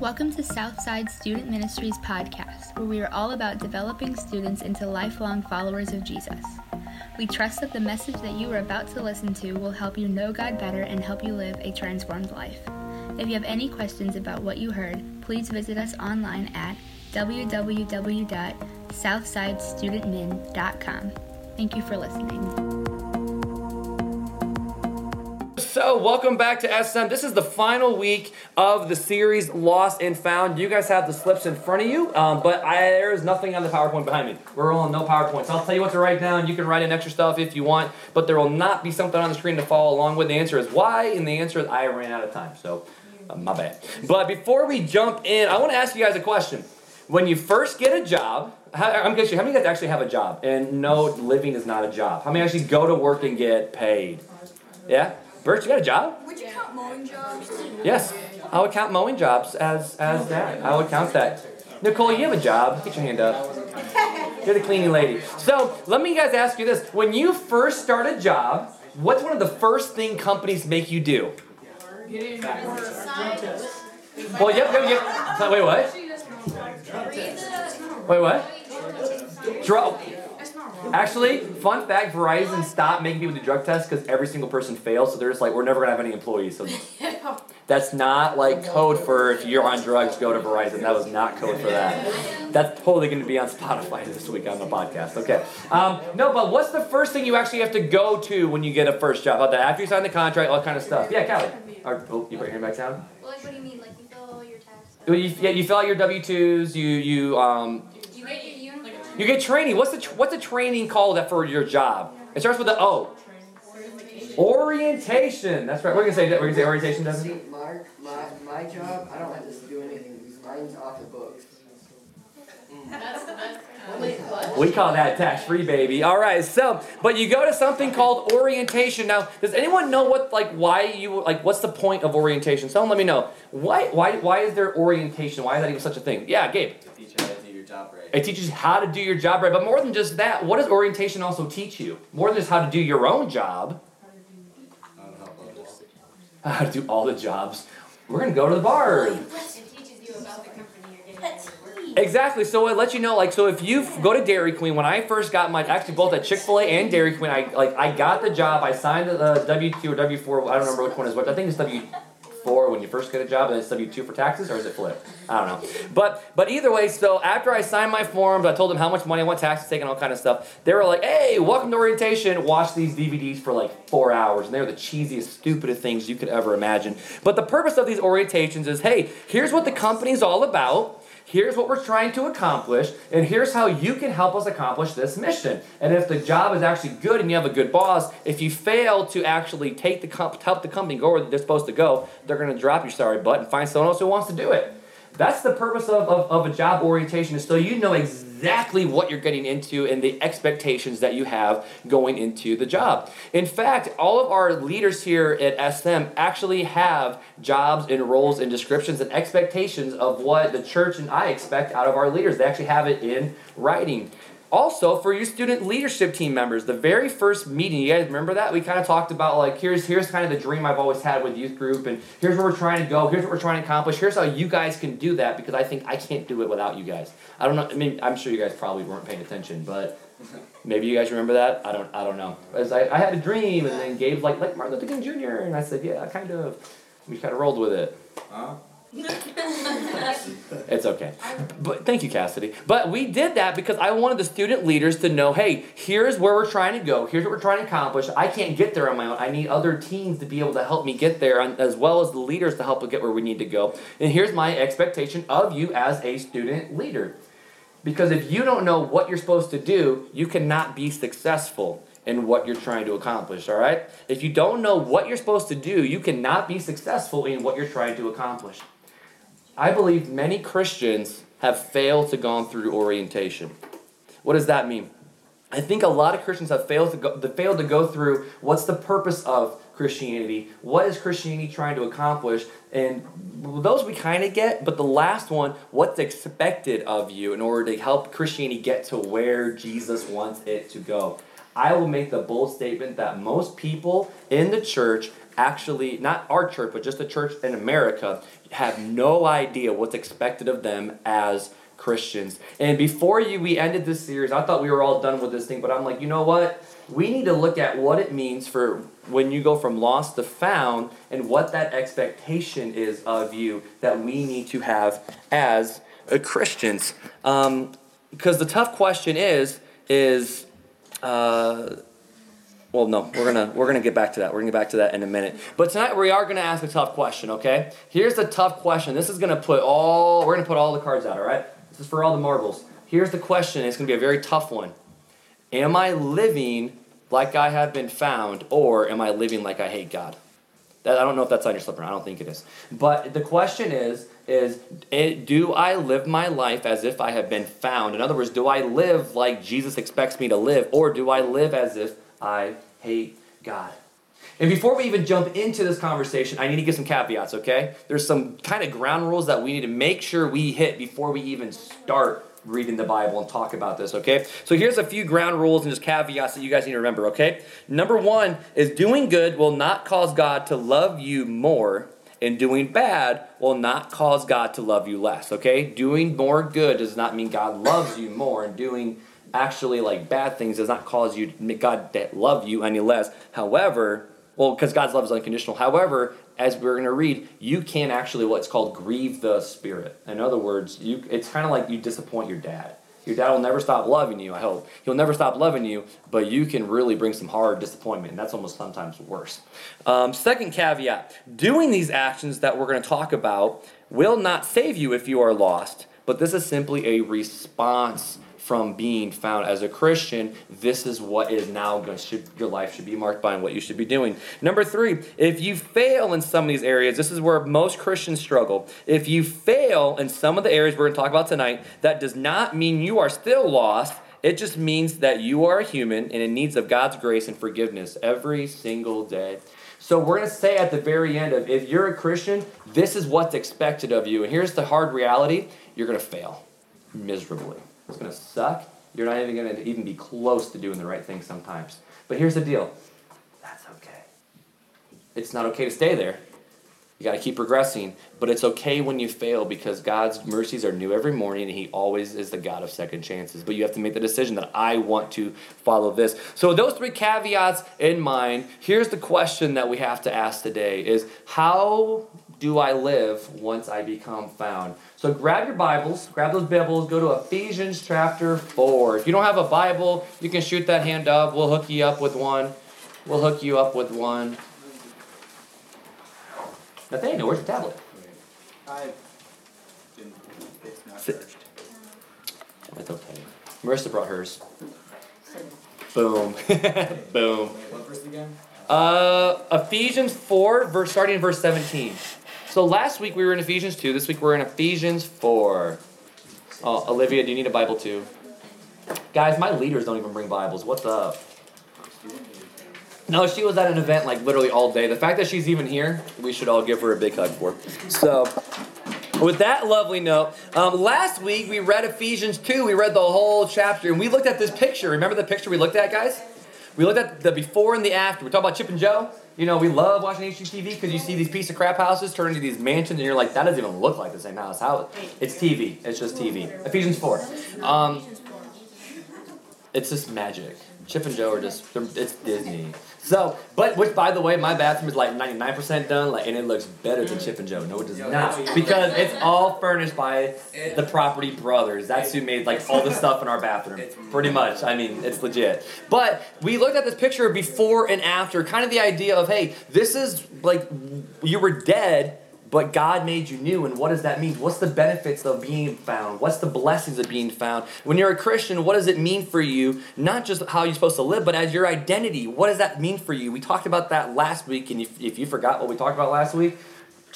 Welcome to Southside Student Ministries podcast, where we are all about developing students into lifelong followers of Jesus. We trust that the message that you are about to listen to will help you know God better and help you live a transformed life. If you have any questions about what you heard, please visit us online at www.southsidestudentmin.com. Thank you for listening. So, welcome back to SM. This is the final week of the series Lost and Found. You guys have the slips in front of you, um, but I, there is nothing on the PowerPoint behind me. We're on no PowerPoints. I'll tell you what to write down. You can write in extra stuff if you want, but there will not be something on the screen to follow along with. The answer is why, and the answer is I ran out of time. So, uh, my bad. But before we jump in, I want to ask you guys a question. When you first get a job, how, I'm guessing how many guys actually have a job and no living is not a job? How many actually go to work and get paid? Yeah? Bert, you got a job? Would you count mowing jobs? Yes, I would count mowing jobs as as that. I would count that. Nicole, you have a job. Get your hand up. You're the cleaning lady. So let me guys ask you this: When you first start a job, what's one of the first thing companies make you do? Well, yep, yep, yep. Wait, what? Wait, what? Drug. Actually, fun fact: Verizon stopped making people do drug tests because every single person fails. So they're just like, we're never gonna have any employees. So that's not like code for if you're on drugs, go to Verizon. That was not code for that. That's totally going to be on Spotify this week on the podcast. Okay. Um, no, but what's the first thing you actually have to go to when you get a first job? About that after you sign the contract, all that kind of stuff. Yeah, Callie. Or, oh, you put your hand back down. Well, like, what do you mean? Like, you fill all your taxes? Well, You, yeah, you fill out your W twos. You you um you get training. What's the tr- what's the training called that for your job? It starts with the O. Orientation. That's right. We're gonna say we're gonna say orientation, doesn't See, Mark, my, my job, I don't have to do anything mine's off the books. That's the best. We call that tax free, baby. All right, so but you go to something called orientation. Now, does anyone know what like why you like what's the point of orientation? Someone let me know. Why why why is there orientation? Why is that even such a thing? Yeah, Gabe. Teach you how to do your job right. It teaches you how to do your job right, but more than just that, what does orientation also teach you? More than just how to do your own job, How to help how to do all the jobs. We're gonna go to the bar. It teaches you about the company you're getting. Exactly. So it lets you know, like, so if you go to Dairy Queen, when I first got my, actually both at Chick Fil A and Dairy Queen, I like I got the job. I signed the W two or W four. I don't remember which one is what. I think it's W four when you first get a job, and it's W two for taxes, or is it flip? I don't know. But but either way, so after I signed my forms, I told them how much money I want taxes taken, all kind of stuff. They were like, "Hey, welcome to orientation. Watch these DVDs for like four hours," and they were the cheesiest, stupidest things you could ever imagine. But the purpose of these orientations is, hey, here's what the company's all about. Here's what we're trying to accomplish, and here's how you can help us accomplish this mission. And if the job is actually good and you have a good boss, if you fail to actually take the comp- help the company go where they're supposed to go, they're going to drop your sorry butt and find someone else who wants to do it. That's the purpose of, of, of a job orientation, is so you know exactly what you're getting into and the expectations that you have going into the job. In fact, all of our leaders here at SM actually have jobs and roles and descriptions and expectations of what the church and I expect out of our leaders. They actually have it in writing. Also, for your student leadership team members, the very first meeting, you guys remember that? We kind of talked about like here's here's kind of the dream I've always had with youth group, and here's where we're trying to go, here's what we're trying to accomplish, here's how you guys can do that because I think I can't do it without you guys. I don't know. I mean, I'm sure you guys probably weren't paying attention, but maybe you guys remember that. I don't. I don't know. As I, I had a dream, and then Gabe's like like Martin Luther King Jr. and I said yeah, kind of. We kind of rolled with it. Huh? It's okay. But thank you, Cassidy. But we did that because I wanted the student leaders to know, hey, here's where we're trying to go. Here's what we're trying to accomplish. I can't get there on my own. I need other teams to be able to help me get there, as well as the leaders to help us get where we need to go. And here's my expectation of you as a student leader. Because if you don't know what you're supposed to do, you cannot be successful in what you're trying to accomplish, all right? If you don't know what you're supposed to do, you cannot be successful in what you're trying to accomplish. I believe many Christians have failed to gone through orientation. What does that mean? I think a lot of Christians have failed to go, failed to go through what's the purpose of Christianity? What is Christianity trying to accomplish? And those we kind of get, but the last one, what's expected of you in order to help Christianity get to where Jesus wants it to go? I will make the bold statement that most people in the church actually, not our church, but just the church in America, have no idea what's expected of them as Christians. And before you, we ended this series, I thought we were all done with this thing, but I'm like, you know what? We need to look at what it means for when you go from lost to found and what that expectation is of you that we need to have as Christians. Um, because the tough question is, is, uh, well, no, we're gonna we're gonna get back to that. We're gonna get back to that in a minute. But tonight we are gonna ask a tough question. Okay, here's the tough question. This is gonna put all we're gonna put all the cards out. All right, this is for all the marbles. Here's the question. It's gonna be a very tough one. Am I living like I have been found, or am I living like I hate God? That, I don't know if that's on your slipper. I don't think it is. But the question is, is it, do I live my life as if I have been found? In other words, do I live like Jesus expects me to live, or do I live as if I hate God? And before we even jump into this conversation, I need to give some caveats, okay? There's some kind of ground rules that we need to make sure we hit before we even start reading the Bible and talk about this, okay? So here's a few ground rules and just caveats that you guys need to remember, okay? Number one is doing good will not cause God to love you more, and doing bad will not cause God to love you less, okay? Doing more good does not mean God loves you more, and doing actually like bad things does not cause you to God to love you any less. However, well, because God's love is unconditional. However, as we're going to read, you can actually what's called grieve the Spirit. In other words, you it's kind of like you disappoint your dad. Your dad will never stop loving you, I hope. He'll never stop loving you, but you can really bring some hard disappointment, and that's almost sometimes worse. Um, second caveat doing these actions that we're going to talk about will not save you if you are lost, but this is simply a response from being found as a Christian, this is what is now going to your life should be marked by and what you should be doing. Number three, if you fail in some of these areas, this is where most Christians struggle. If you fail in some of the areas we're going to talk about tonight, that does not mean you are still lost. It just means that you are a human and in needs of God's grace and forgiveness every single day. So we're going to say at the very end of if you're a Christian, this is what's expected of you. And here's the hard reality, you're going to fail miserably. It's going to suck. You're not even going to even be close to doing the right thing sometimes. But here's the deal that's okay. It's not okay to stay there. You got to keep progressing, but it's okay when you fail because God's mercies are new every morning and He always is the God of second chances. But you have to make the decision that I want to follow this. So, those three caveats in mind, here's the question that we have to ask today is how do I live once I become found? So grab your Bibles, grab those Bibles, go to Ephesians chapter 4. If you don't have a Bible, you can shoot that hand up. We'll hook you up with one. We'll hook you up with one. Nathaniel, where's your tablet? I didn't, it's not charged. It's okay. Marissa brought hers. Boom. Boom. Wait, what verse again? Uh, Ephesians 4, verse starting in verse 17. So last week we were in Ephesians 2. This week we're in Ephesians 4. Oh, Olivia, do you need a Bible too? Guys, my leaders don't even bring Bibles. What's up? No, she was at an event like literally all day. The fact that she's even here, we should all give her a big hug for. So, with that lovely note, um, last week we read Ephesians 2. We read the whole chapter and we looked at this picture. Remember the picture we looked at, guys? We looked at the before and the after. We talked about Chip and Jo. You know, we love watching HGTV because you see these piece of crap houses turn into these mansions, and you're like, that doesn't even look like the same house. How? It's TV. It's just TV. Ephesians four. Um, it's just magic. Chip and Jo are just—it's Disney. So, but which by the way, my bathroom is like 99% done, like, and it looks better than Chip and Jo. No, it does not, because it's all furnished by the Property Brothers. That's who made like all the stuff in our bathroom. Pretty much. I mean, it's legit. But we looked at this picture before and after, kind of the idea of, hey, this is like you were dead but God made you new, and what does that mean? What's the benefits of being found? What's the blessings of being found? When you're a Christian, what does it mean for you? Not just how you're supposed to live, but as your identity. What does that mean for you? We talked about that last week, and if, if you forgot what we talked about last week,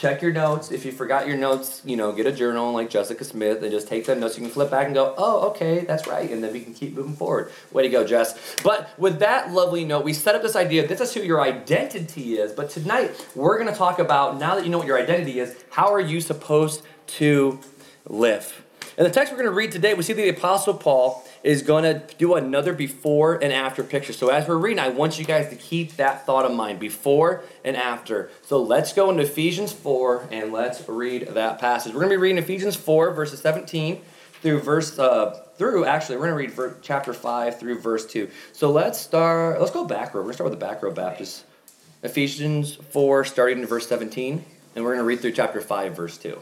check your notes. If you forgot your notes, you know, get a journal like Jessica Smith and just take the notes. You can flip back and go, oh, okay, that's right. And then we can keep moving forward. Way to go, Jess. But with that lovely note, we set up this idea this is who your identity is. But tonight, we're going to talk about now that you know what your identity is, how are you supposed to live? In the text we're going to read today, we see the Apostle Paul is going to do another before and after picture. So as we're reading, I want you guys to keep that thought in mind before and after. So let's go into Ephesians 4 and let's read that passage. We're going to be reading Ephesians 4, verses 17 through verse uh, through actually we're going to read chapter 5 through verse 2 so let's start let's go back row we're going to start with the back row baptist ephesians 4 starting in verse 17 and we're going to read through chapter 5 verse 2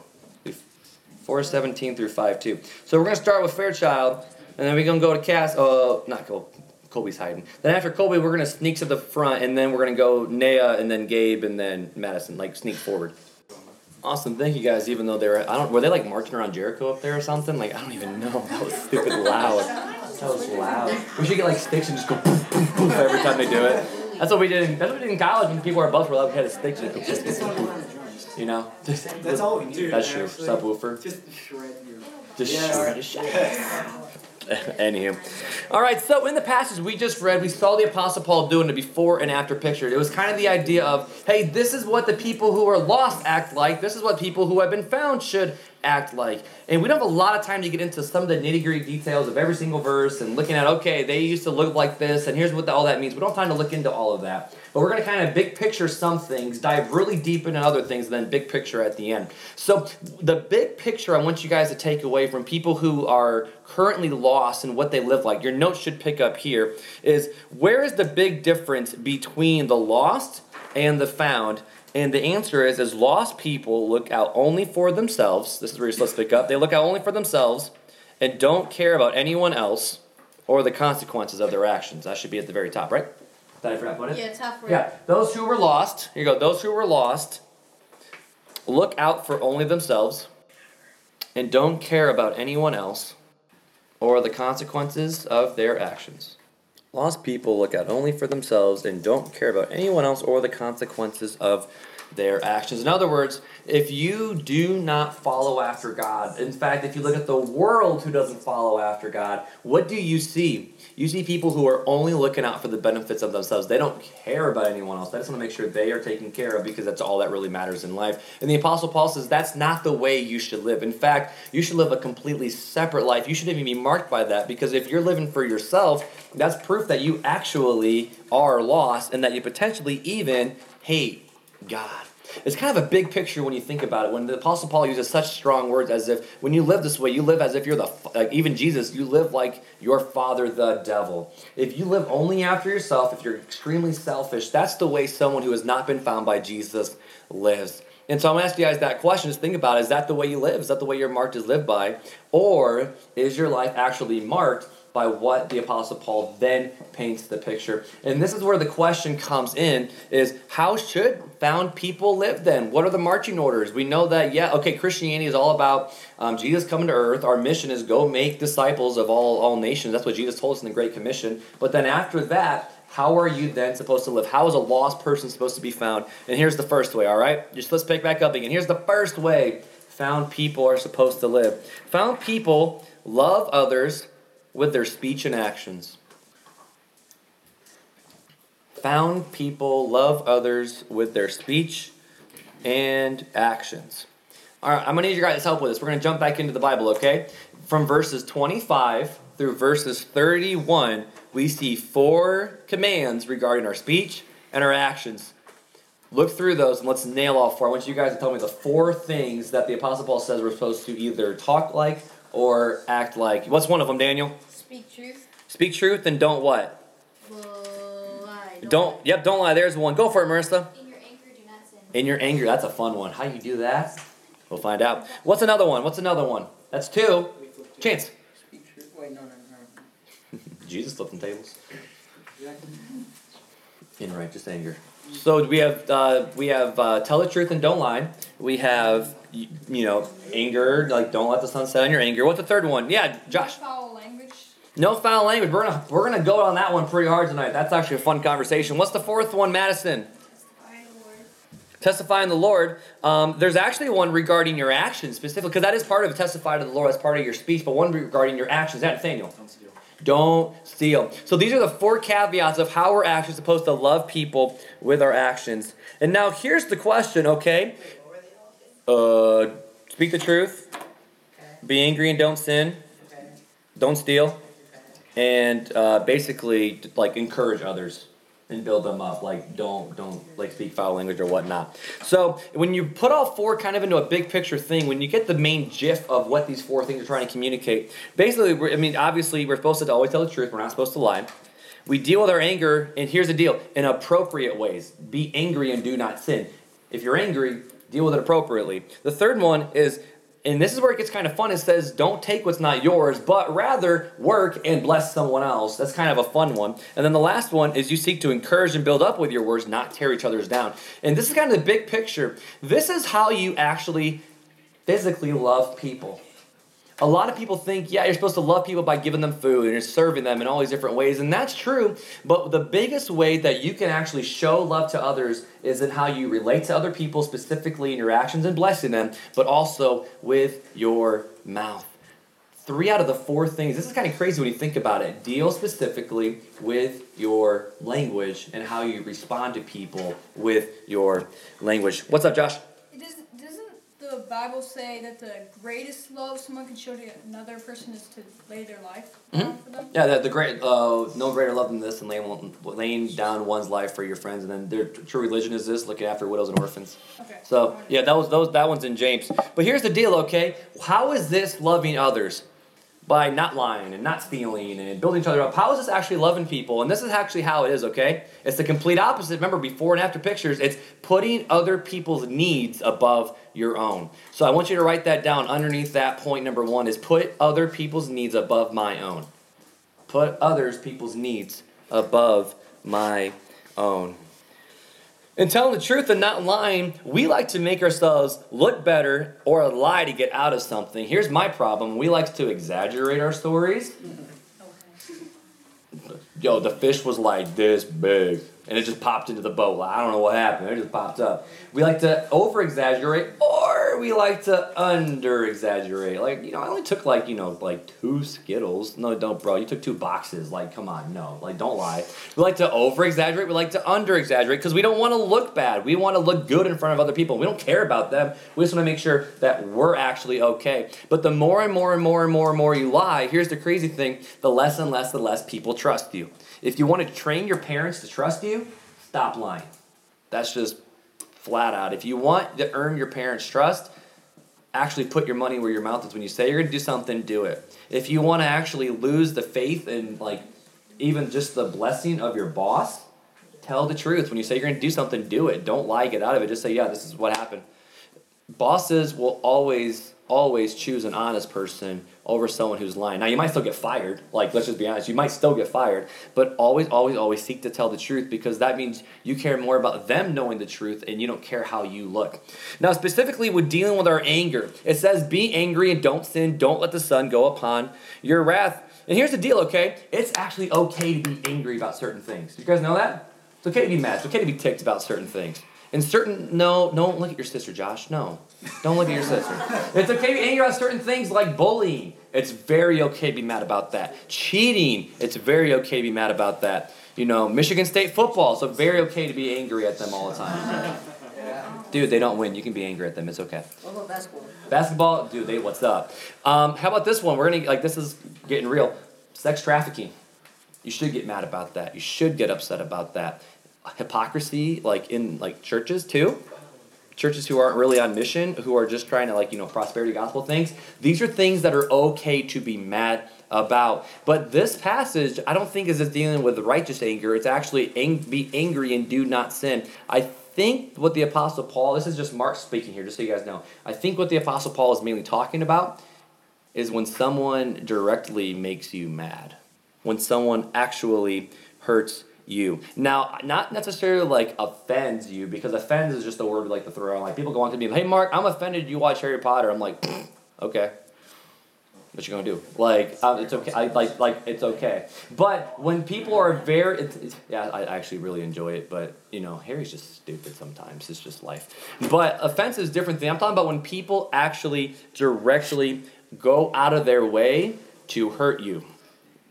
4 17 through 5 2 so we're going to start with fairchild and then we're to go to cass uh not Col- colby's hiding then after colby we're to sneak to the front and then we're to go naya and then gabe and then madison like sneak forward Awesome, thank you guys. Even though they were, I don't, were they like marching around Jericho up there or something? Like I don't even know. That was stupid loud. That was loud. We should get like sticks and just go poof, poof, poof every time they do it. That's what we did. In, that's what we did in college when people were above. Were like, we had a stick to go poof, poof, poof, You know, just, That's all we do. That's true. Subwoofer. Just shred your. Just shred it. Anywho. All right, so in the passage we just read, we saw the Apostle Paul doing the before and after picture. It was kind of the idea of, hey, this is what the people who are lost act like. This is what people who have been found should act like. And we don't have a lot of time to get into some of the nitty gritty details of every single verse and looking at, okay, they used to look like this, and here's what the, all that means. We don't have time to look into all of that. But we're going to kind of big picture some things, dive really deep into other things, and then big picture at the end. So, the big picture I want you guys to take away from people who are currently lost and what they live like, your notes should pick up here, is where is the big difference between the lost and the found? And the answer is, is lost people look out only for themselves. This is where you're supposed to pick up. They look out only for themselves and don't care about anyone else or the consequences of their actions. That should be at the very top, right? Did I forgot to put it? Yeah, it's halfway. Yeah, those who were lost, here you go, those who were lost look out for only themselves and don't care about anyone else or the consequences of their actions. Lost people look out only for themselves and don't care about anyone else or the consequences of their actions. In other words, if you do not follow after God, in fact, if you look at the world who doesn't follow after God, what do you see? You see people who are only looking out for the benefits of themselves. They don't care about anyone else. They just want to make sure they are taken care of because that's all that really matters in life. And the Apostle Paul says that's not the way you should live. In fact, you should live a completely separate life. You shouldn't even be marked by that because if you're living for yourself, that's proof that you actually are lost and that you potentially even hate God. It's kind of a big picture when you think about it. When the Apostle Paul uses such strong words as if when you live this way, you live as if you're the like even Jesus, you live like your father, the devil. If you live only after yourself, if you're extremely selfish, that's the way someone who has not been found by Jesus lives. And so I'm gonna ask you guys that question. Just think about it. Is that the way you live? Is that the way you're marked is lived by? Or is your life actually marked by what the apostle paul then paints the picture and this is where the question comes in is how should found people live then what are the marching orders we know that yeah okay christianity is all about um, jesus coming to earth our mission is go make disciples of all all nations that's what jesus told us in the great commission but then after that how are you then supposed to live? How is a lost person supposed to be found? And here's the first way, all right? Just let's pick back up again. Here's the first way found people are supposed to live. Found people love others with their speech and actions. Found people love others with their speech and actions. All right, I'm going to need your guys' help with this. We're going to jump back into the Bible, okay? From verses 25 through verses 31, we see four commands regarding our speech and our actions. Look through those and let's nail all four. I want you guys to tell me the four things that the Apostle Paul says we're supposed to either talk like or act like. What's one of them, Daniel? Speak truth. Speak truth and don't what? Lie. Don't. Yep, don't lie. There's one. Go for it, Marissa. In your anger, do not sin. In your anger, that's a fun one. How you do that? We'll find out. What's another one? What's another one? That's two. Chance. Speak truth. Wait, no, no, no. Jesus flipping tables. In righteous anger. So we have uh, we have uh, tell the truth and don't lie. We have you, you know anger like don't let the sun set on your anger. What's the third one? Yeah, Josh. Foul language. No foul language. We're gonna we're gonna go on that one pretty hard tonight. That's actually a fun conversation. What's the fourth one, Madison? Testifying the Lord. Um, there's actually one regarding your actions specifically, because that is part of testify to the Lord. That's part of your speech, but one regarding your actions. That Nathaniel. Don't steal. Don't steal. So these are the four caveats of how we're actually supposed to love people with our actions. And now here's the question, okay? Uh, speak the truth. be angry and don't sin, don't steal, and uh, basically like encourage others and build them up. Like don't don't like speak foul language or whatnot. So when you put all four kind of into a big picture thing, when you get the main gist of what these four things are trying to communicate, basically, I mean, obviously, we're supposed to always tell the truth. We're not supposed to lie. We deal with our anger, and here's the deal: in appropriate ways. Be angry and do not sin. If you're angry, deal with it appropriately. The third one is and this is where it gets kind of fun. It says, don't take what's not yours, but rather work and bless someone else. That's kind of a fun one. And then the last one is you seek to encourage and build up with your words, not tear each other's down. And this is kind of the big picture. This is how you actually physically love people. A lot of people think, yeah, you're supposed to love people by giving them food and you're serving them in all these different ways, and that's true. But the biggest way that you can actually show love to others is in how you relate to other people, specifically in your actions and blessing them, but also with your mouth. Three out of the four things, this is kind of crazy when you think about it. Deal specifically with your language and how you respond to people with your language. What's up, Josh? The Bible say that the greatest love someone can show to another person is to lay their life down for them? Yeah, the, the great, uh, no greater love than this, than laying, laying down one's life for your friends. And then their true religion is this: looking after widows and orphans. Okay. So yeah, that was those that one's in James. But here's the deal, okay? How is this loving others? By not lying and not stealing and building each other up. How is this actually loving people? And this is actually how it is, okay? It's the complete opposite. Remember, before and after pictures, it's putting other people's needs above your own. So I want you to write that down underneath that point number one is put other people's needs above my own. Put others people's needs above my own. And telling the truth and not lying, we like to make ourselves look better or lie to get out of something. Here's my problem we like to exaggerate our stories. Yo, the fish was like this big, and it just popped into the boat. I don't know what happened, it just popped up. We like to over exaggerate, or we like to under exaggerate. Like, you know, I only took like, you know, like two Skittles. No, don't, bro. You took two boxes. Like, come on, no. Like, don't lie. We like to over exaggerate, we like to under exaggerate because we don't want to look bad. We want to look good in front of other people. We don't care about them. We just want to make sure that we're actually okay. But the more and more and more and more and more you lie, here's the crazy thing the less and less the less people trust you. If you want to train your parents to trust you, stop lying. That's just flat out. If you want to earn your parents' trust, actually put your money where your mouth is. When you say you're going to do something, do it. If you want to actually lose the faith and like even just the blessing of your boss, tell the truth. When you say you're going to do something, do it. Don't lie, get out of it. Just say, yeah, this is what happened. Bosses will always, always choose an honest person over someone who's lying. Now, you might still get fired. Like, let's just be honest, you might still get fired. But always, always, always seek to tell the truth because that means you care more about them knowing the truth and you don't care how you look. Now, specifically with dealing with our anger, it says, Be angry and don't sin. Don't let the sun go upon your wrath. And here's the deal, okay? It's actually okay to be angry about certain things. You guys know that? It's okay to be mad. It's okay to be ticked about certain things. And certain, no, don't look at your sister, Josh. No. Don't look at your sister. It's okay to be angry about certain things like bullying. It's very okay to be mad about that. Cheating. It's very okay to be mad about that. You know, Michigan State football. So very okay to be angry at them all the time. Dude, they don't win. You can be angry at them. It's okay. What about basketball? Basketball, dude, they what's up? Um, how about this one? We're gonna like this is getting real. Sex trafficking. You should get mad about that. You should get upset about that. Hypocrisy, like in like churches too. Churches who aren't really on mission, who are just trying to like you know prosperity gospel things. These are things that are okay to be mad about. But this passage, I don't think is just dealing with righteous anger. It's actually ang- be angry and do not sin. I think what the apostle Paul. This is just Mark speaking here, just so you guys know. I think what the apostle Paul is mainly talking about is when someone directly makes you mad, when someone actually hurts you. Now, not necessarily like offends you, because offends is just a word like to throw. Like people go on to me, hey Mark, I'm offended you watch Harry Potter. I'm like, okay. What you gonna do? Like, um, it's okay. I like, like it's okay. But when people are very, it's, it's, yeah, I actually really enjoy it. But you know, Harry's just stupid sometimes. It's just life. But offense is different thing. I'm talking about when people actually directly go out of their way to hurt you,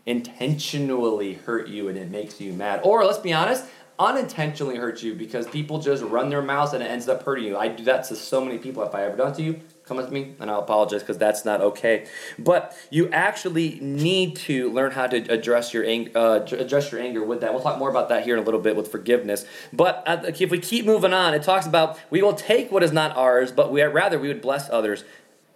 intentionally hurt you, and it makes you mad. Or let's be honest, unintentionally hurt you because people just run their mouths and it ends up hurting you. I do that to so many people. If I ever done to you, come with me and i'll apologize because that's not okay but you actually need to learn how to address your anger uh, address your anger with that we'll talk more about that here in a little bit with forgiveness but uh, if we keep moving on it talks about we will take what is not ours but we rather we would bless others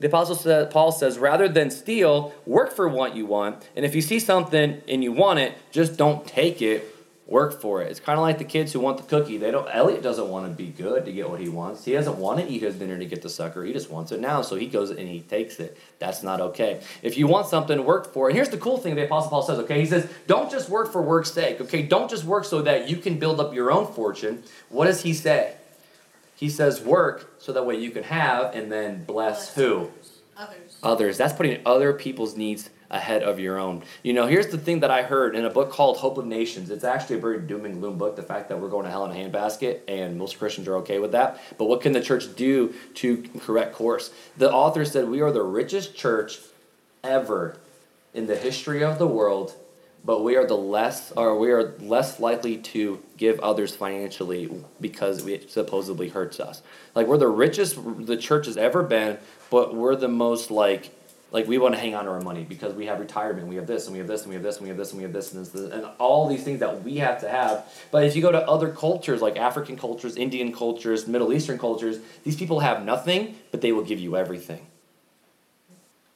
the apostle paul says rather than steal work for what you want and if you see something and you want it just don't take it work for it. It's kind of like the kids who want the cookie. They don't. Elliot doesn't want to be good to get what he wants. He doesn't want to eat his dinner to get the sucker. He just wants it now, so he goes and he takes it. That's not okay. If you want something, work for it. And here's the cool thing: the Apostle Paul says, okay, he says, don't just work for work's sake. Okay, don't just work so that you can build up your own fortune. What does he say? He says, work so that way you can have and then bless, bless who? Others. Others. That's putting other people's needs ahead of your own. You know, here's the thing that I heard in a book called Hope of Nations. It's actually a very doom and gloom book, the fact that we're going to hell in a handbasket, and most Christians are okay with that. But what can the church do to correct course? The author said, We are the richest church ever in the history of the world but we are the less or we are less likely to give others financially because it supposedly hurts us like we're the richest the church has ever been but we're the most like like we want to hang on to our money because we have retirement, we have this, and we have this, and we have this, and we have this, and we have this, and this, and all these things that we have to have. But if you go to other cultures like African cultures, Indian cultures, Middle Eastern cultures, these people have nothing, but they will give you everything.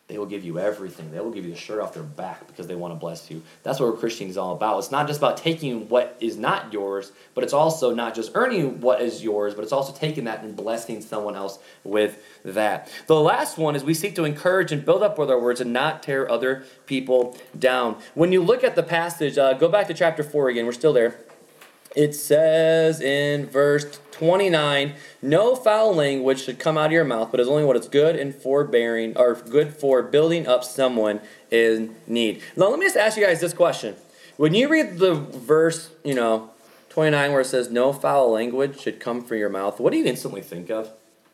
They will give you everything. They will give you the shirt off their back because they want to bless you. That's what Christianity is all about. It's not just about taking what is not yours, but it's also not just earning what is yours, but it's also taking that and blessing someone else with that. The last one is we seek to encourage and build up with our words and not tear other people down. When you look at the passage, uh, go back to chapter 4 again. We're still there. It says in verse 29 no foul language should come out of your mouth but is only what is good and forbearing or good for building up someone in need. Now let me just ask you guys this question. When you read the verse you know 29 where it says no foul language should come from your mouth what do you instantly think of?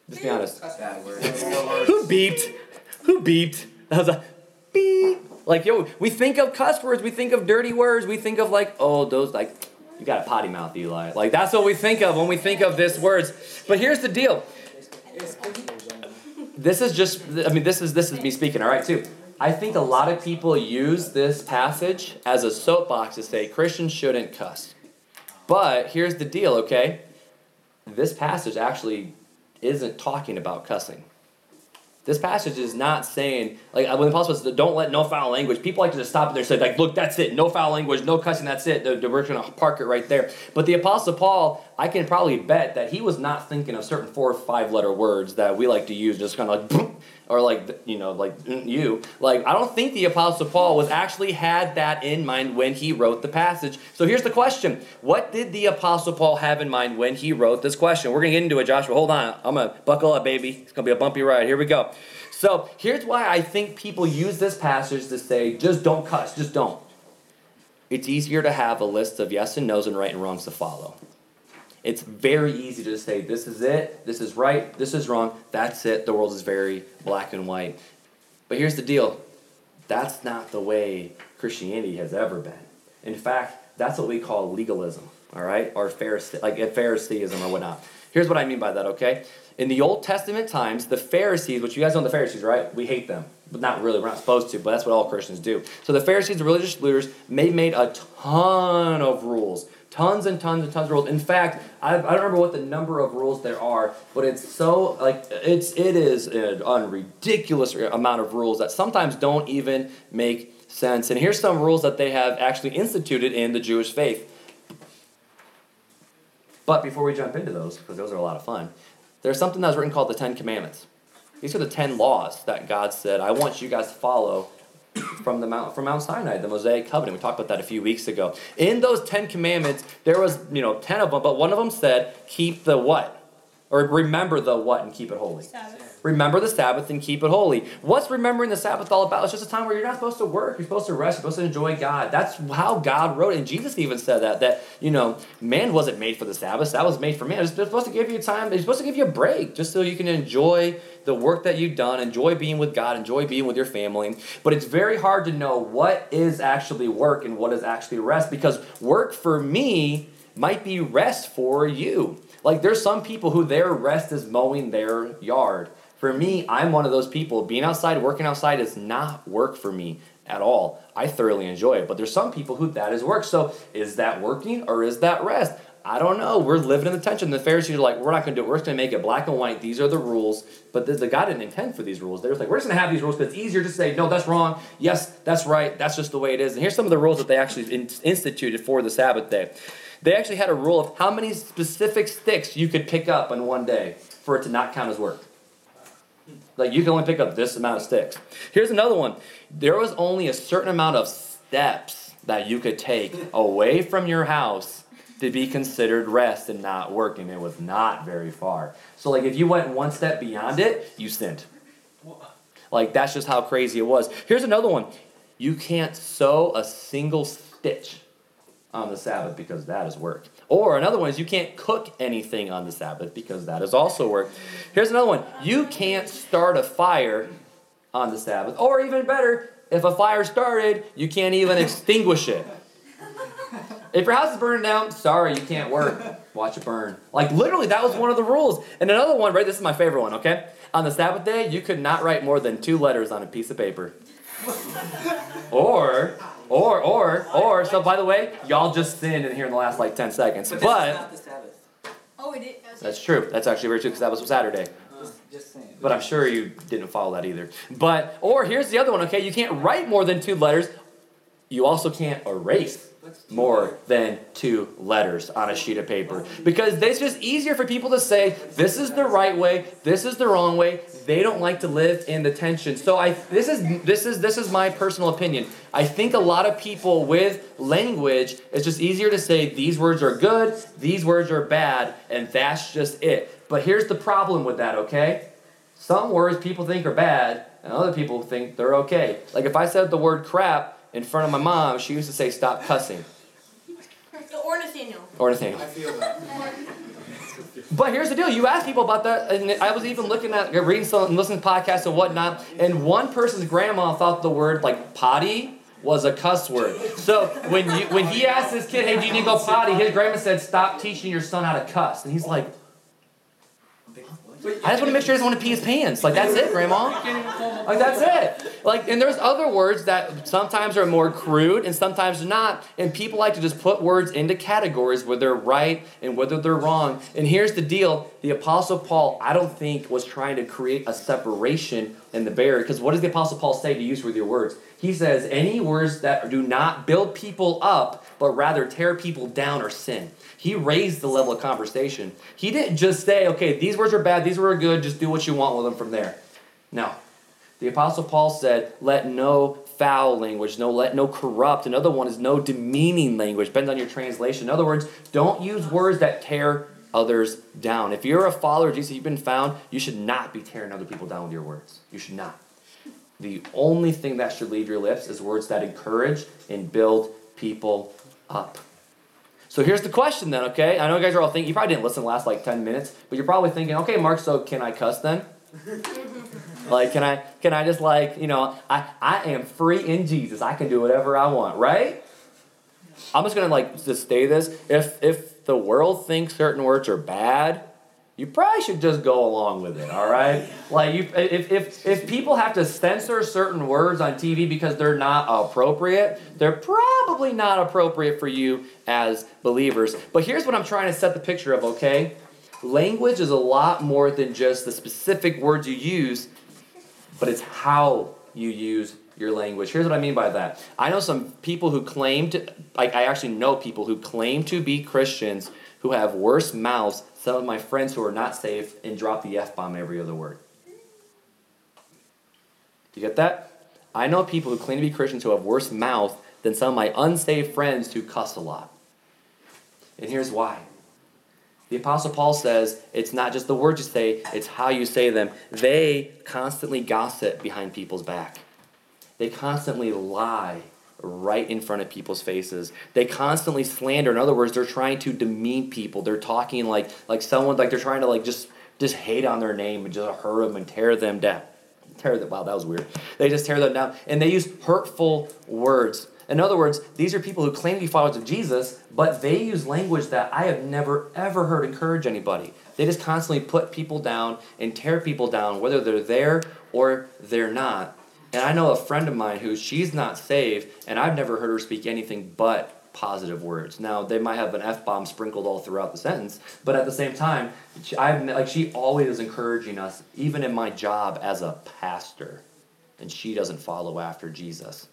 Just be honest. Who beeped? Who beeped? That was a beep. Like yo we think of cuss words we think of dirty words we think of like oh those like you got a potty mouth, Eli. Like that's what we think of when we think of this words. But here's the deal. This is just I mean this is this is me speaking, all right, too. I think a lot of people use this passage as a soapbox to say Christians shouldn't cuss. But here's the deal, okay? This passage actually isn't talking about cussing. This passage is not saying, like when the apostle says, don't let no foul language, people like to just stop there and say, like, look, that's it. No foul language, no cussing, that's it. We're going to park it right there. But the apostle Paul, I can probably bet that he was not thinking of certain four or five letter words that we like to use, just kind of like, or like you know like mm, you like i don't think the apostle paul was actually had that in mind when he wrote the passage. So here's the question. What did the apostle paul have in mind when he wrote this question? We're gonna get into it joshua. Hold on. I'm gonna buckle up baby. It's gonna be a bumpy ride. Here we go. So here's why i think people use this passage to say just don't cuss. Just don't. It's easier to have a list of yes and no's and right and wrongs to follow it's very easy to say, this is it, this is right, this is wrong, that's it. The world is very black and white. But here's the deal that's not the way Christianity has ever been. In fact, that's what we call legalism, all right? Or Pharisee, like eh, Phariseeism or whatnot. Here's what I mean by that, okay? In the Old Testament times, the Pharisees, which you guys know the Pharisees, right? We hate them. But not really, we're not supposed to, but that's what all Christians do. So the Pharisees, the religious leaders, they made a ton of rules tons and tons and tons of rules. In fact, I, I don't remember what the number of rules there are, but it's so like it's it is a ridiculous amount of rules that sometimes don't even make sense. And here's some rules that they have actually instituted in the Jewish faith. But before we jump into those, because those are a lot of fun, there's something that's written called the Ten Commandments. These are the ten laws that God said, I want you guys to follow from the mount from Mount Sinai, the Mosaic covenant. We talked about that a few weeks ago. In those Ten Commandments, there was you know ten of them, but one of them said, "Keep the what." Or remember the what and keep it holy. Sabbath. Remember the Sabbath and keep it holy. What's remembering the Sabbath all about? It's just a time where you're not supposed to work. You're supposed to rest. You're supposed to enjoy God. That's how God wrote it. And Jesus even said that, that, you know, man wasn't made for the Sabbath. That was made for man. It's supposed to give you time. It's supposed to give you a break just so you can enjoy the work that you've done, enjoy being with God, enjoy being with your family. But it's very hard to know what is actually work and what is actually rest because work for me might be rest for you. Like there's some people who their rest is mowing their yard. For me, I'm one of those people. Being outside, working outside is not work for me at all. I thoroughly enjoy it. But there's some people who that is work. So is that working or is that rest? I don't know. We're living in the tension. The Pharisees are like, we're not going to do it. We're just going to make it black and white. These are the rules. But the, the God didn't intend for these rules. They were like, we're just going to have these rules because it's easier to say, no, that's wrong. Yes, that's right. That's just the way it is. And here's some of the rules that they actually in- instituted for the Sabbath day. They actually had a rule of how many specific sticks you could pick up in one day for it to not count as work. Like you can only pick up this amount of sticks. Here's another one. There was only a certain amount of steps that you could take away from your house to be considered rest and not working. It was not very far. So like if you went one step beyond it, you sinned. Like that's just how crazy it was. Here's another one. You can't sew a single stitch on the Sabbath because that is work. Or another one is you can't cook anything on the Sabbath because that is also work. Here's another one. You can't start a fire on the Sabbath. Or even better, if a fire started, you can't even extinguish it. If your house is burning down, sorry, you can't work. Watch it burn. Like literally, that was one of the rules. And another one, right? This is my favorite one, okay? On the Sabbath day, you could not write more than two letters on a piece of paper. Or, or, or, or, so by the way, y'all just sinned in here in the last like 10 seconds. But this But, not the Sabbath. Oh, it is. that's true. That's actually very true because that was Saturday. Just, just saying. But I'm sure you didn't follow that either. But, or here's the other one, okay? You can't write more than two letters. You also can't erase more than two letters on a sheet of paper. Because it's just easier for people to say this is the right way this is the wrong way. They don't like to live in the tension. So i this is this is this is my personal opinion. I think a lot of people with language it's just easier to say these words are good these words are bad and that's just it. But here's the problem with that okay? Some words people think are bad and other people think they're okay. Like if i said the word crap in front of my mom she used to say stop cussing Or Nathaniel. or Nathaniel. I feel that. But here's the deal: you ask people about that, and I was even looking at reading some, and listening to podcasts and whatnot. And one person's grandma thought the word like potty was a cuss word. So when you when he asked his kid, "Hey, do you need to go potty?" His grandma said, "Stop teaching your son how to cuss." And he's like, "I just want to make sure he doesn't want to pee his pants." Like that's it, grandma. Like that's it. Like and there's other words that sometimes are more crude and sometimes not. And people like to just put words into categories where they're right and whether they're wrong. And here's the deal: the Apostle Paul, I don't think, was trying to create a separation in the barrier. Because what does the Apostle Paul say to use with your words? He says, any words that do not build people up, but rather tear people down or sin. He raised the level of conversation. He didn't just say, okay, these words are bad, these words are good, just do what you want with them from there. No. The Apostle Paul said, let no foul language, no let no corrupt. Another one is no demeaning language. Depends on your translation. In other words, don't use words that tear others down. If you're a follower of Jesus, you've been found, you should not be tearing other people down with your words. You should not. The only thing that should leave your lips is words that encourage and build people up. So here's the question then, okay? I know you guys are all thinking, you probably didn't listen the last like 10 minutes, but you're probably thinking, okay, Mark, so can I cuss then? like, can I can I just like, you know, I, I am free in Jesus. I can do whatever I want, right? I'm just gonna like just say this. If if the world thinks certain words are bad, you probably should just go along with it, all right? Like you if if if people have to censor certain words on TV because they're not appropriate, they're probably not appropriate for you as believers. But here's what I'm trying to set the picture of, okay? Language is a lot more than just the specific words you use, but it's how you use your language. Here's what I mean by that. I know some people who claim to, like, I actually know people who claim to be Christians who have worse mouths. Some of my friends who are not safe and drop the F bomb every other word. Do you get that? I know people who claim to be Christians who have worse mouth than some of my unsaved friends who cuss a lot. And here's why. The Apostle Paul says it's not just the words you say, it's how you say them. They constantly gossip behind people's back. They constantly lie right in front of people's faces. They constantly slander. In other words, they're trying to demean people. They're talking like like someone like they're trying to like just just hate on their name and just hurt them and tear them down. Tear them. Wow, that was weird. They just tear them down, and they use hurtful words. In other words, these are people who claim to be followers of Jesus, but they use language that I have never ever heard encourage anybody. They just constantly put people down and tear people down, whether they're there or they're not. And I know a friend of mine who she's not saved, and I've never heard her speak anything but positive words. Now they might have an f bomb sprinkled all throughout the sentence, but at the same time, I've like she always is encouraging us, even in my job as a pastor, and she doesn't follow after Jesus.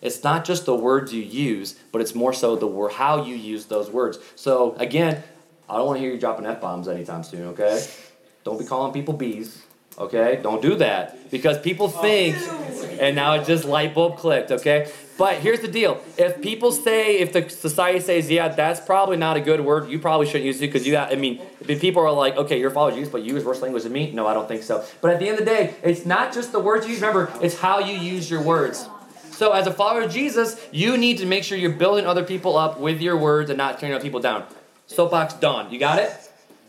It's not just the words you use, but it's more so the word how you use those words. So again, I don't want to hear you dropping f bombs anytime soon. Okay, don't be calling people bees. Okay, don't do that because people oh, think, and now it just light bulb clicked. Okay, but here's the deal: if people say, if the society says, yeah, that's probably not a good word, you probably shouldn't use it because you. Got, I mean, people are like, okay, you're following Jesus, but you use worse language than me. No, I don't think so. But at the end of the day, it's not just the words you use. Remember, it's how you use your words. So as a follower of Jesus, you need to make sure you're building other people up with your words and not tearing other people down. Soapbox done. You got it?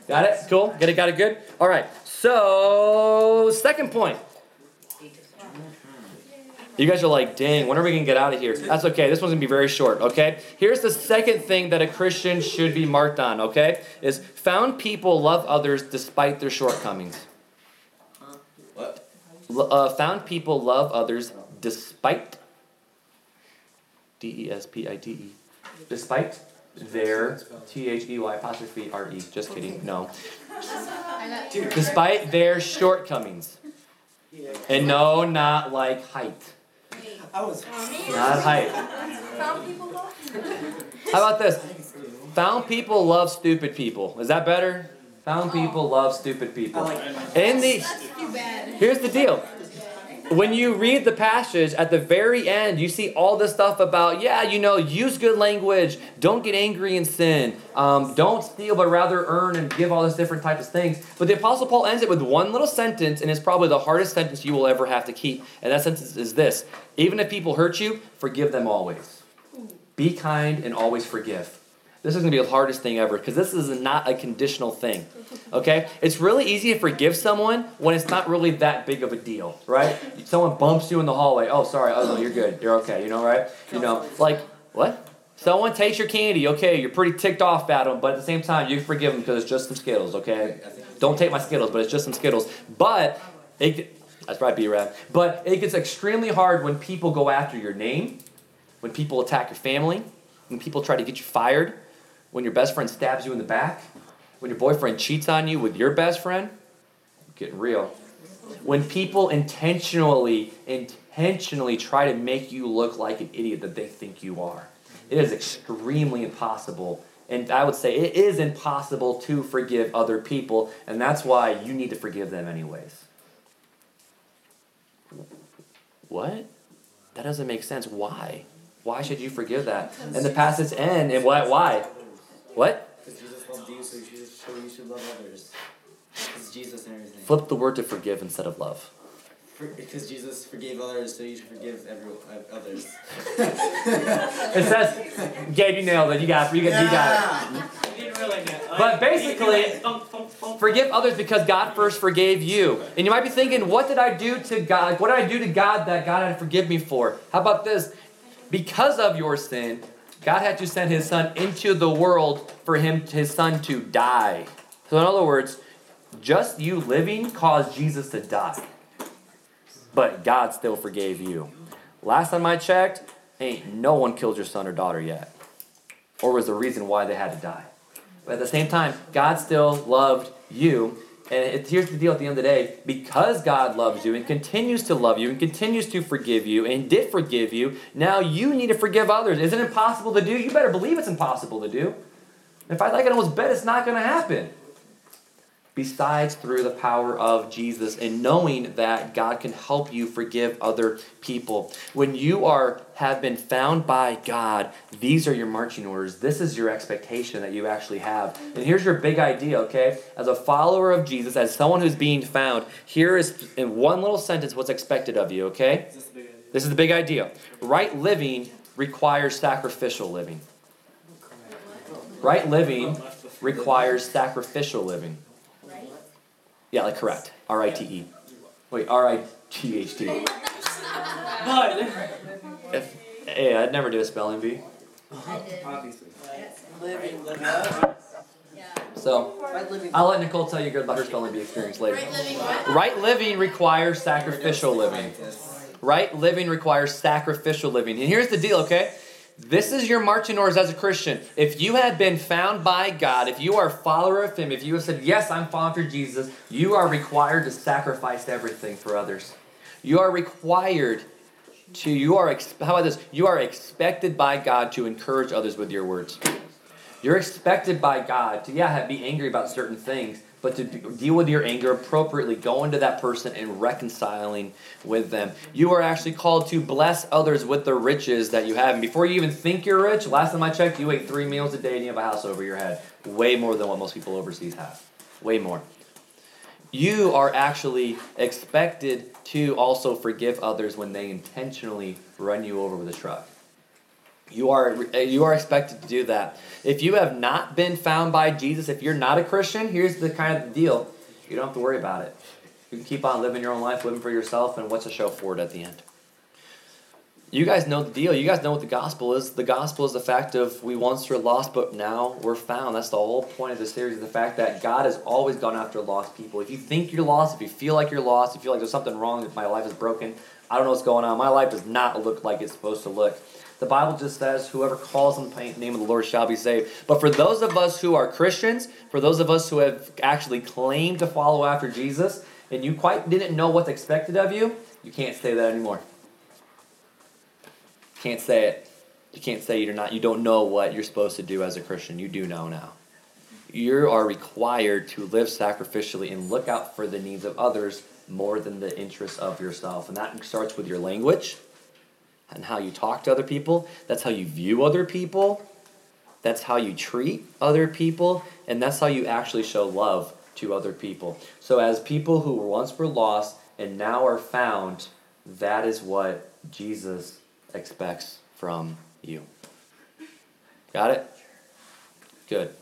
Got it? Cool? Get it? Got it good? All right. So, second point. You guys are like, dang, when are we going to get out of here? That's okay. This one's going to be very short, okay? Here's the second thing that a Christian should be marked on, okay? Is found people love others despite their shortcomings. What? L- Uh, found people love others despite D E S P I T E. Despite their T H E Y apostrophe R E. Just kidding. No. Despite their shortcomings. And no, not like height. I was. Oh, not height. Found people love. How about this? Found people love stupid people. Is that better? Found oh. people love stupid people. In the Too bad. Here's the deal. When you read the passage at the very end, you see all this stuff about, yeah, you know, use good language, don't get angry and sin, um, don't steal, but rather earn and give all this different types of things. But the Apostle Paul ends it with one little sentence, and it's probably the hardest sentence you will ever have to keep. And that sentence is this Even if people hurt you, forgive them always. Be kind and always forgive. This is going to be the hardest thing ever because this is not a conditional thing. Okay? It's really easy to forgive someone when it's not really that big of a deal, right? Someone bumps you in the hallway. Oh, sorry. Oh, no, you're good. You're okay. You know, right? You know, like, what? Someone takes your candy. Okay, you're pretty ticked off at them, but at the same time, you forgive them because it's just some Skittles, okay? Don't take my Skittles, but it's just some Skittles. But, it, that's right, B-Rap. But it gets extremely hard when people go after your name, when people attack your family, when people try to get you fired, when your best friend stabs you in the back, when your boyfriend cheats on you with your best friend, getting real. When people intentionally, intentionally try to make you look like an idiot that they think you are. It is extremely impossible. And I would say it is impossible to forgive other people, and that's why you need to forgive them anyways. What? That doesn't make sense. Why? Why should you forgive that? And the passage end, and why? Why? What? Because Jesus loved you, so you should, so you should love others. Because Jesus and everything. Flip the word to forgive instead of love. For, because Jesus forgave others, so you should forgive every, uh, others. It says, Gabe, you nailed it. You got, you got, you got it. You didn't really get But basically, Forgive others because God first forgave you. And you might be thinking, what did I do to God? What did I do to God that God had to forgive me for? How about this? Because of your sin, God had to send his son into the world for him his son to die. So in other words, just you living caused Jesus to die. But God still forgave you. Last time I checked, ain't no one killed your son or daughter yet. Or was the reason why they had to die. But at the same time, God still loved you. And it, here's the deal at the end of the day because God loves you and continues to love you and continues to forgive you and did forgive you, now you need to forgive others. Is it impossible to do? You better believe it's impossible to do. If I like it almost bet it's not going to happen. Besides, through the power of Jesus and knowing that God can help you forgive other people. When you are have been found by God, these are your marching orders. This is your expectation that you actually have. And here's your big idea, okay? As a follower of Jesus, as someone who's being found, here is in one little sentence what's expected of you, okay? This the big idea? This is the big idea. Right living requires sacrificial living. Right living requires sacrificial living. Yeah, like correct. R I T E. Wait, R I T H T. But If Hey, I'd never do a spelling bee. Obviously. Living, living. So I'll let Nicole tell you good about her spelling bee experience later. Right living what? Right living requires sacrificial living. Right living requires sacrificial living. And here's the deal, okay? This is your marching orders as a Christian. If you have been found by God, if you are a follower of Him, if you have said, Yes, I'm following for Jesus, you are required to sacrifice everything for others. You are required to, you are, how about this? You are expected by God to encourage others with your words. You're expected by God to, yeah, be angry about certain things, but to deal with your anger appropriately, going to that person and reconciling with them. You are actually called to bless others with the riches that you have. And before you even think you're rich, last time I checked, you ate three meals a day and you have a house over your head. Way more than what most people overseas have. Way more. You are actually expected to also forgive others when they intentionally run you over with a truck. You are uh, you are expected to do that. If you have not been found by Jesus, if you're not a Christian, here's the kind of deal. You don't have to worry about it. You can keep on living your own life, living for yourself, and what's a show for it at the end? You guys know the deal. You guys know what the gospel is. The gospel is the fact of we once were lost, but now we're found. That's the whole point of this series, is the fact that God has always gone after lost people. If you think you're lost, if you feel like you're lost, if you feel like there's something wrong, if my life is broken, I don't know what's going on. My life does not look like it's supposed to look. The Bible just says, whoever calls on the name of the Lord shall be saved. But for those of us who are Christians, for those of us who have actually claimed to follow after Jesus, and you quite didn't know what's expected of you, you can't say that anymore. Can't say it. You can't say you're not you don't know what you're supposed to do as a Christian. You do know now. You are required to live sacrificially and look out for the needs of others more than the interests of yourself. And that starts with your language and how you talk to other people. That's how you view other people. That's how you treat other people. And that's how you actually show love to other people. So, as people who once were lost and now are found, that is what Jesus expects from you. Got it? Good.